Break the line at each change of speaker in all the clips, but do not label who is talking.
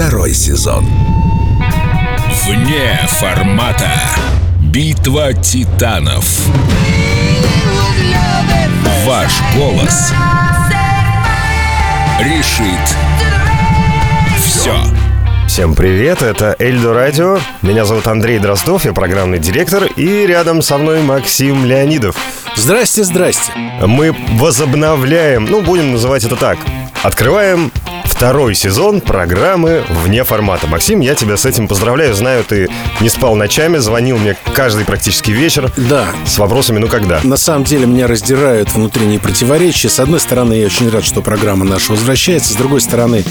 второй сезон.
Вне формата. Битва титанов. Ваш голос решит все.
Всем привет, это Эльдо Радио. Меня зовут Андрей Дроздов, я программный директор, и рядом со мной Максим Леонидов.
Здрасте, здрасте.
Мы возобновляем, ну, будем называть это так, открываем второй сезон программы «Вне формата». Максим, я тебя с этим поздравляю. Знаю, ты не спал ночами, звонил мне каждый практически вечер.
Да.
С вопросами «ну когда?».
На самом деле меня раздирают внутренние противоречия. С одной стороны, я очень рад, что программа наша возвращается. С другой стороны,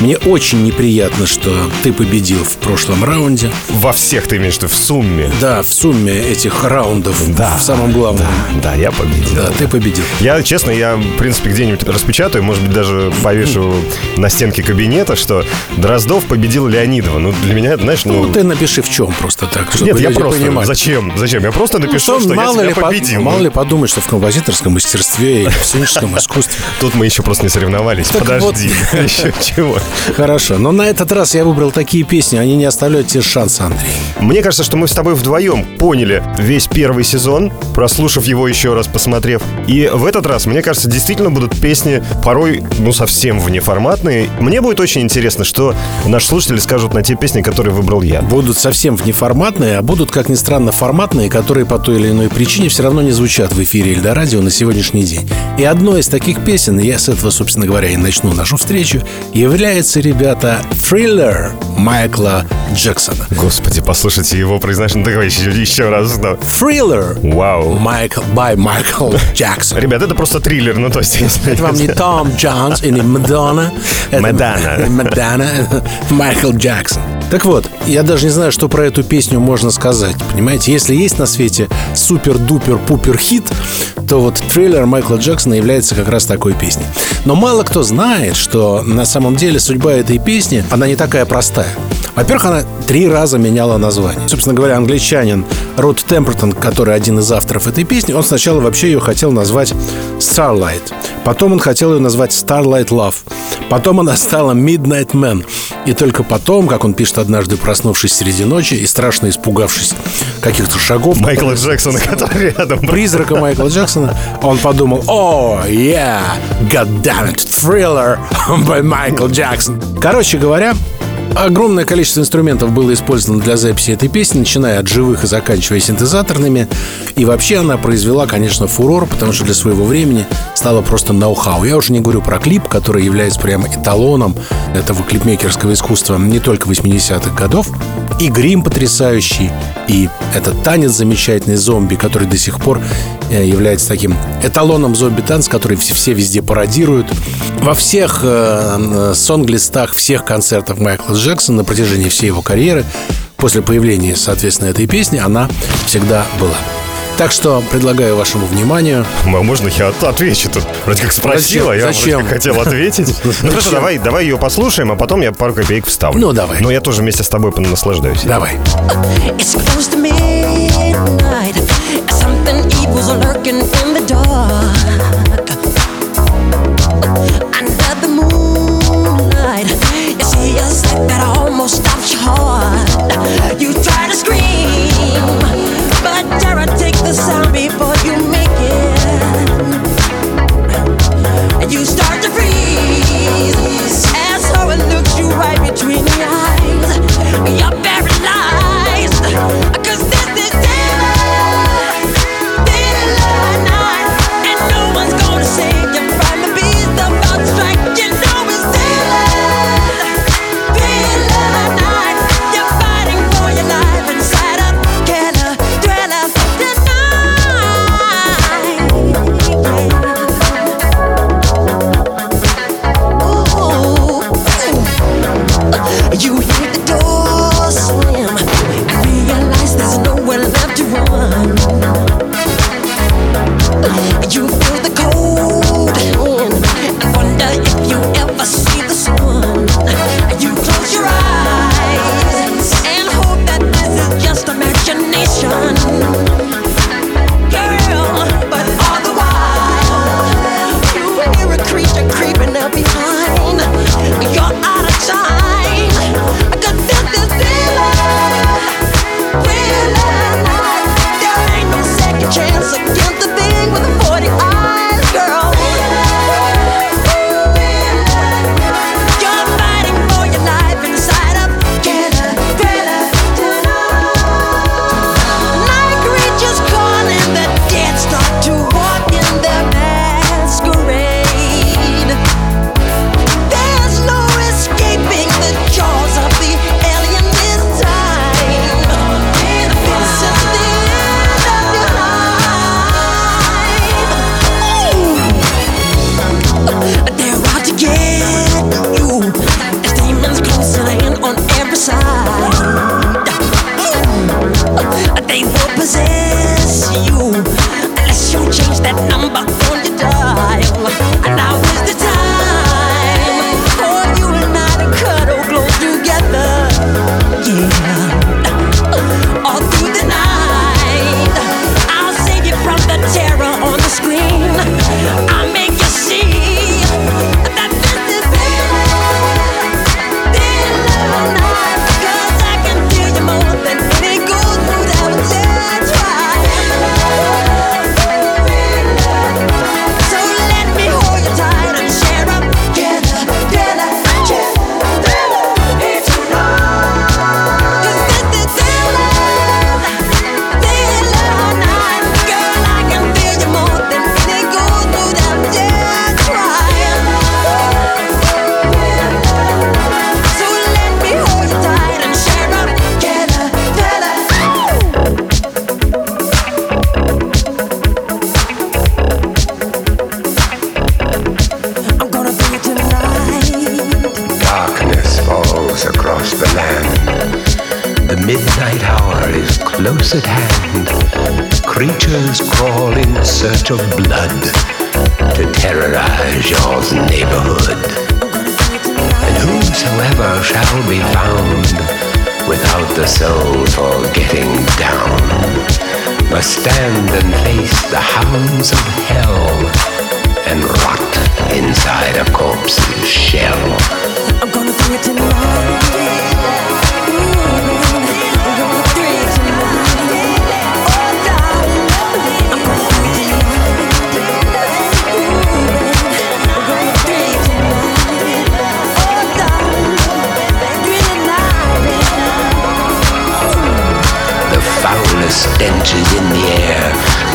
мне очень неприятно, что ты победил в прошлом раунде.
Во всех ты имеешь в виду, в сумме?
Да, в сумме этих раундов.
Да.
В самом главном.
Да, да, я победил.
Да, ты победил.
Я, честно, я, в принципе, где-нибудь распечатаю, может быть, даже повешу на стенке кабинета, что Дроздов победил Леонидова. Ну, для меня, знаешь, ну...
Ну, ты напиши в чем просто так, чтобы
Нет, я просто...
понимали.
Зачем? Зачем? Я просто напишу,
Ну,
что
мало
я
ли
тебя
по-
победил.
Мало
Ну,
ли подумать, что в композиторском мастерстве или в сценическом искусстве.
Тут мы еще просто не соревновались.
Так
Подожди. Еще чего?
Хорошо, но на этот раз я выбрал такие песни, они не оставляют тебе шанса, Андрей.
Мне кажется, что мы с тобой вдвоем поняли весь первый сезон, прослушав его еще раз, посмотрев. И в этот раз, мне кажется, действительно будут песни порой, ну, совсем внеформатные. Мне будет очень интересно, что наши слушатели скажут на те песни, которые выбрал я.
Будут совсем внеформатные, а будут, как ни странно, форматные, которые по той или иной причине все равно не звучат в эфире Эльдорадио на сегодняшний день. И одной из таких песен, я с этого, собственно говоря, и начну нашу встречу, является, ребята, «Thriller» Майкла Джексона.
Господи, послушайте его произношение. Ну, Давай еще, еще раз. да.
«Thriller»
Вау.
Майкл, by Майкл Джексон.
Ребят, это просто триллер, ну то есть...
Это вам не Том Джонс или Мадонна.
Мадонна.
это Майкл Джексон. Так вот, я даже не знаю, что про эту песню можно сказать. Понимаете, если есть на свете супер-дупер-пупер хит, то вот трейлер Майкла Джексона является как раз такой песней. Но мало кто знает, что на самом деле судьба этой песни, она не такая простая. Во-первых, она три раза меняла название. Собственно говоря, англичанин Рот Темпертон, который один из авторов этой песни, он сначала вообще ее хотел назвать Starlight. Потом он хотел ее назвать Starlight Love. Потом она стала Midnight Man. И только потом, как он пишет однажды, проснувшись среди ночи и страшно испугавшись каких-то шагов,
Майкла Джексона, который рядом.
призрака Майкла Джексона, он подумал, о, yeah, god damn it, thriller by Michael Jackson. Короче говоря, Огромное количество инструментов было использовано для записи этой песни, начиная от живых и заканчивая синтезаторными. И вообще она произвела, конечно, фурор, потому что для своего времени стала просто ноу-хау. Я уже не говорю про клип, который является прямо эталоном этого клипмейкерского искусства не только 80-х годов. И грим потрясающий, и этот танец замечательный зомби, который до сих пор является таким эталоном зомби-танц, который все, все везде пародируют. Во всех э, э, сонг-листах всех концертов Майкла Джексона на протяжении всей его карьеры после появления, соответственно, этой песни она всегда была. Так что предлагаю вашему вниманию
Можно я от- отвечу тут? Вроде как спросила,
Зачем?
я
Зачем?
вроде как хотел ответить. Ну хорошо,
Зачем?
давай, давай ее послушаем, а потом я пару копеек вставлю.
Ну, давай.
Но я тоже вместе с тобой наслаждаюсь.
Давай.
It's close to midnight. Lurking in the dark. Under the moonlight, you see a sight that almost stops your heart. You try to scream, but terror the sound before you
neighborhood. And whosoever shall be found without the soul for getting down must stand and face the hounds of hell and rot inside a corpse's shell.
I'm gonna do it tonight.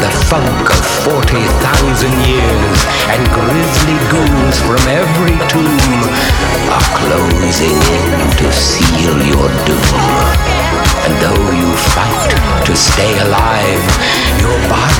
The funk of 40,000 years, and grisly ghouls from every tomb are closing in to seal your doom. And though you fight to stay alive, your body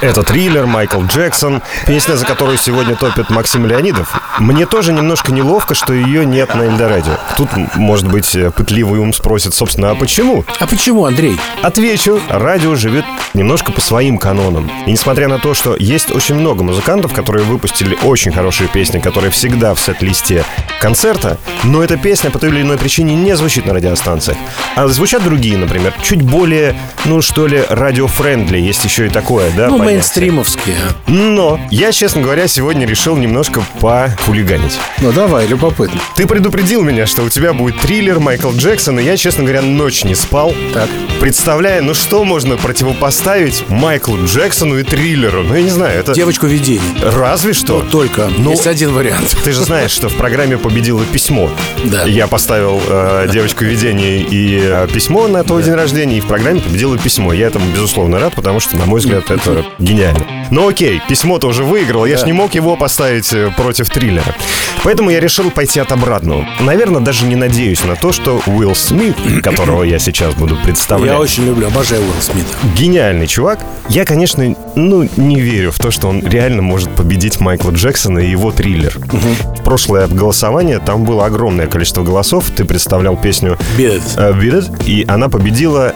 Это триллер, Майкл Джексон, песня, за которую сегодня топит Максим Леонидов. Мне тоже немножко неловко, что ее нет на Эльдорадио. Тут, может быть, э, пытливый ум спросит, собственно, а почему?
А почему, Андрей?
Отвечу, радио живет немножко по своим канонам. И несмотря на то, что есть очень много музыкантов, которые выпустили очень хорошие песни, которые всегда в сет-листе концерта, но эта песня по той или иной причине не звучит на радиостанциях. А звучат другие, например, чуть более, ну что ли, радиофрендли. Есть еще и такое, да?
Ну. Мейнстримовские.
Но я, честно говоря, сегодня решил немножко похулиганить.
Ну, давай, любопытно.
Ты предупредил меня, что у тебя будет триллер Майкл Джексон, и я, честно говоря, ночь не спал.
Так.
Представляя, ну что можно противопоставить Майклу Джексону и триллеру? Ну, я не знаю, это...
Девочку видений.
Разве что.
Только.
Ну,
Есть один вариант.
Ты же знаешь, что в программе победило письмо.
Да.
Я поставил э, девочку видений и э, письмо на твой день рождения, и в программе победило письмо. Я этому, безусловно, рад, потому что, на мой взгляд, это гениально. Ну окей, письмо-то уже выиграл, я ж не мог его поставить э, против триллера. Поэтому я решил пойти от обратного. Наверное, даже не надеюсь на то, что Уилл Смит, которого я сейчас буду представлять...
Я очень люблю, обожаю Уилла Смита.
гениальный чувак. Я, конечно, ну, не верю в то, что он реально может победить Майкла Джексона и его триллер. Прошлое голосование, там было огромное количество голосов. Ты представлял песню
Beat It.
э, Beat It, и она победила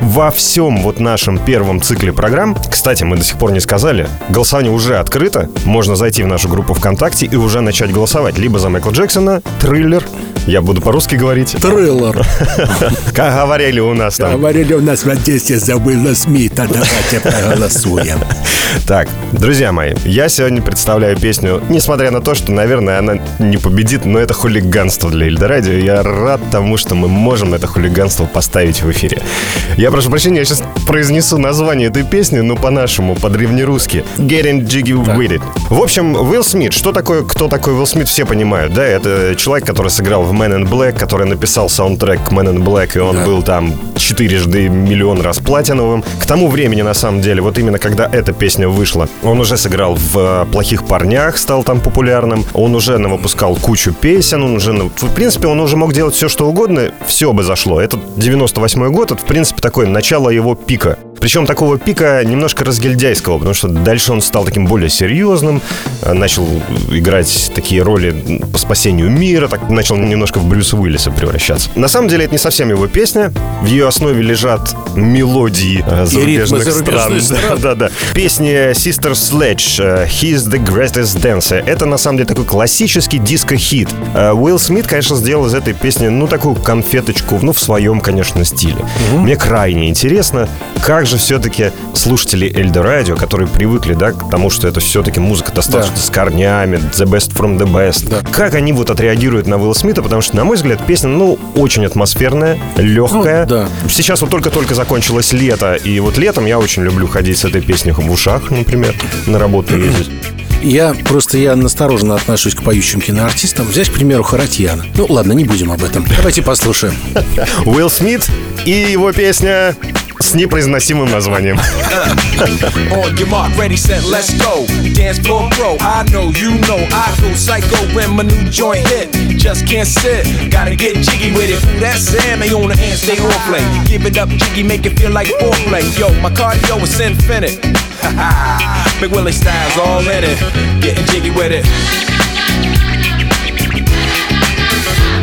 во всем вот нашем первом цикле программ. Кстати, мы до сих пор не сказали, голосование уже открыто. Можно зайти в нашу группу ВКонтакте и уже начать голосовать. Либо за Майкла Джексона, триллер. Я буду по-русски говорить.
Триллер.
Как говорили у нас там.
Говорили у нас в Одессе за Уилла Смита. Давайте проголосуем.
Так, друзья мои, я сегодня представляю песню, несмотря на то, что, наверное, она не победит, но это хулиганство для Эльдорадио. Я рад тому, что мы можем это хулиганство поставить в эфире. Я прошу прощения, я сейчас произнесу название этой песни, ну, по-нашему, по-древнерусски. Getting Jiggy With It. В общем, Уилл Смит. Что такое, кто такой Уилл Смит, все понимают, да? Это человек, который сыграл в Man in Black, который написал саундтрек к Man in Black, и он был там четырежды миллион раз платиновым. К тому времени, на самом деле, вот именно когда эта песня вышла, он уже сыграл в э, «Плохих парнях», стал там популярным, он уже выпускал кучу песен, он уже, ну, в принципе, он уже мог делать все, что угодно, все бы зашло. Этот 98 год, это, в принципе, такое начало его пика. Причем такого пика немножко разгильдяйского, потому что дальше он стал таким более серьезным, э, начал играть такие роли по спасению мира, так начал немножко в Брюса Уиллиса превращаться. На самом деле это не совсем его песня, в ее основе лежат мелодии э, зарубежных стран.
стран.
Да, да. Песня Sister Sledge э, He's the Greatest Dancer. Это на самом деле такой классический диско-хит. Уилл Смит, конечно, сделал из этой песни, ну, такую конфеточку, ну, в своем, конечно, стиле. Мне крайне интересно, как же все-таки слушатели Эльдо Радио, которые привыкли, да, к тому, что это все-таки музыка достаточно
Да.
с корнями, the best from the best.
Да.
Как они вот отреагируют на Уилла Смита, потому что, на мой взгляд, песня, ну, очень атмосферная, легкая.
Ну, да.
Сейчас вот только-только закончилось лето, и вот летом я очень люблю ходить с этой песней в ушах, например, на работу ездить.
Я просто я настороженно отношусь к поющим киноартистам. Взять, к примеру, Харатьяна. Ну, ладно, не будем об этом. Давайте послушаем.
Уилл Смит и его песня с непроизносимым названием.
On your mark, ready, set, let's go. Dance floor pro, I know, you know, I go psycho when my new joint hit. Just can't sit, gotta get jiggy with it. Ooh, that's Sam, they on the hand, stay on play. Give it up, jiggy, make it feel like foreplay. Yo, my cardio is infinite. Big Willie styles all in it. Getting jiggy with it.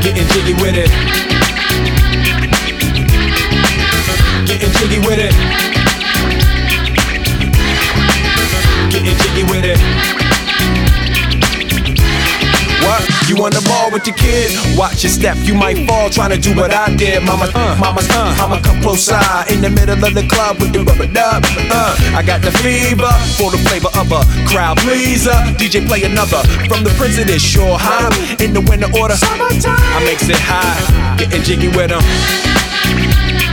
Getting jiggy with it. Jiggy with it. Getting jiggy with it. What? You on the ball with your kid? Watch your step, you might fall trying to do what I did. Mama, uh, mama, uh, mama, come close side in the middle of the club with the rubber dub. Uh, I got the fever for the flavor of a crowd pleaser. DJ play another from the president, sure high in the winter order. I makes it high, getting jiggy with 'em.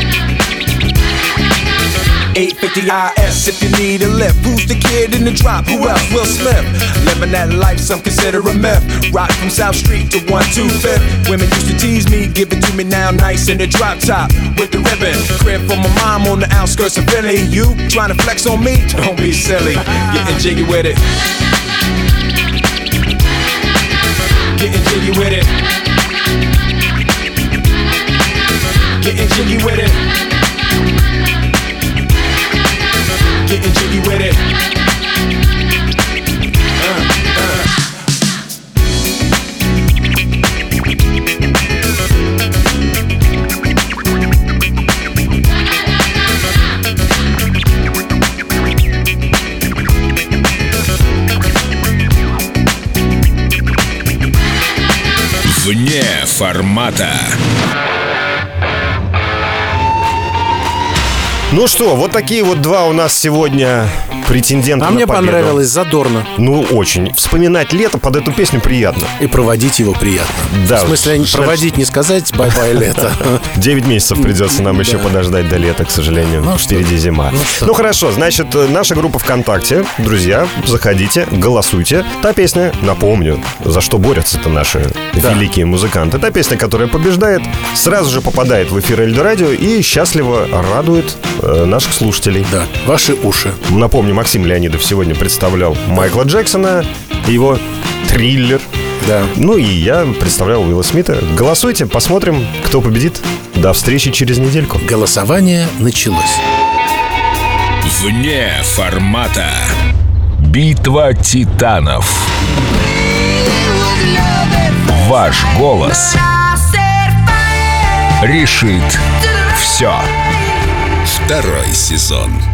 850 IS if you need a lift. Who's the kid in the drop? Who else? Will Smith. Living that life, some consider a myth. Rock from South Street to 125th. Women used to tease me, give it to me now, nice in the drop top with the ribbon. Crib for my mom on the outskirts of Philly. You trying to flex on me? Don't be silly. Getting jiggy with it. Getting jiggy with it. Getting jiggy with it.
Формата.
Ну что, вот такие вот два у нас сегодня претендента
А
на
мне
победу.
понравилось задорно.
Ну, очень. Вспоминать лето под эту песню приятно.
И проводить его приятно.
Да,
В смысле,
жаль,
проводить не сказать bye-bye лето.
Девять месяцев придется нам еще подождать до лета, к сожалению.
Ну
Впереди зима.
ну
Ну, хорошо, значит, э, наша группа ВКонтакте. Друзья, заходите, голосуйте. Та песня, напомню, за что борются-то наши великие музыканты. Та песня, которая побеждает, сразу же попадает в эфир Эльдо Радио и счастливо радует наших слушателей.
Да, ваши уши.
Напомню, Максим Леонидов сегодня представлял Майкла Джексона, его триллер.
Да.
Ну и я представлял Уилла Смита. Голосуйте, посмотрим, кто победит. До встречи через недельку.
Голосование началось.
Вне формата. Битва титанов. Ваш голос решит все. Второй сезон.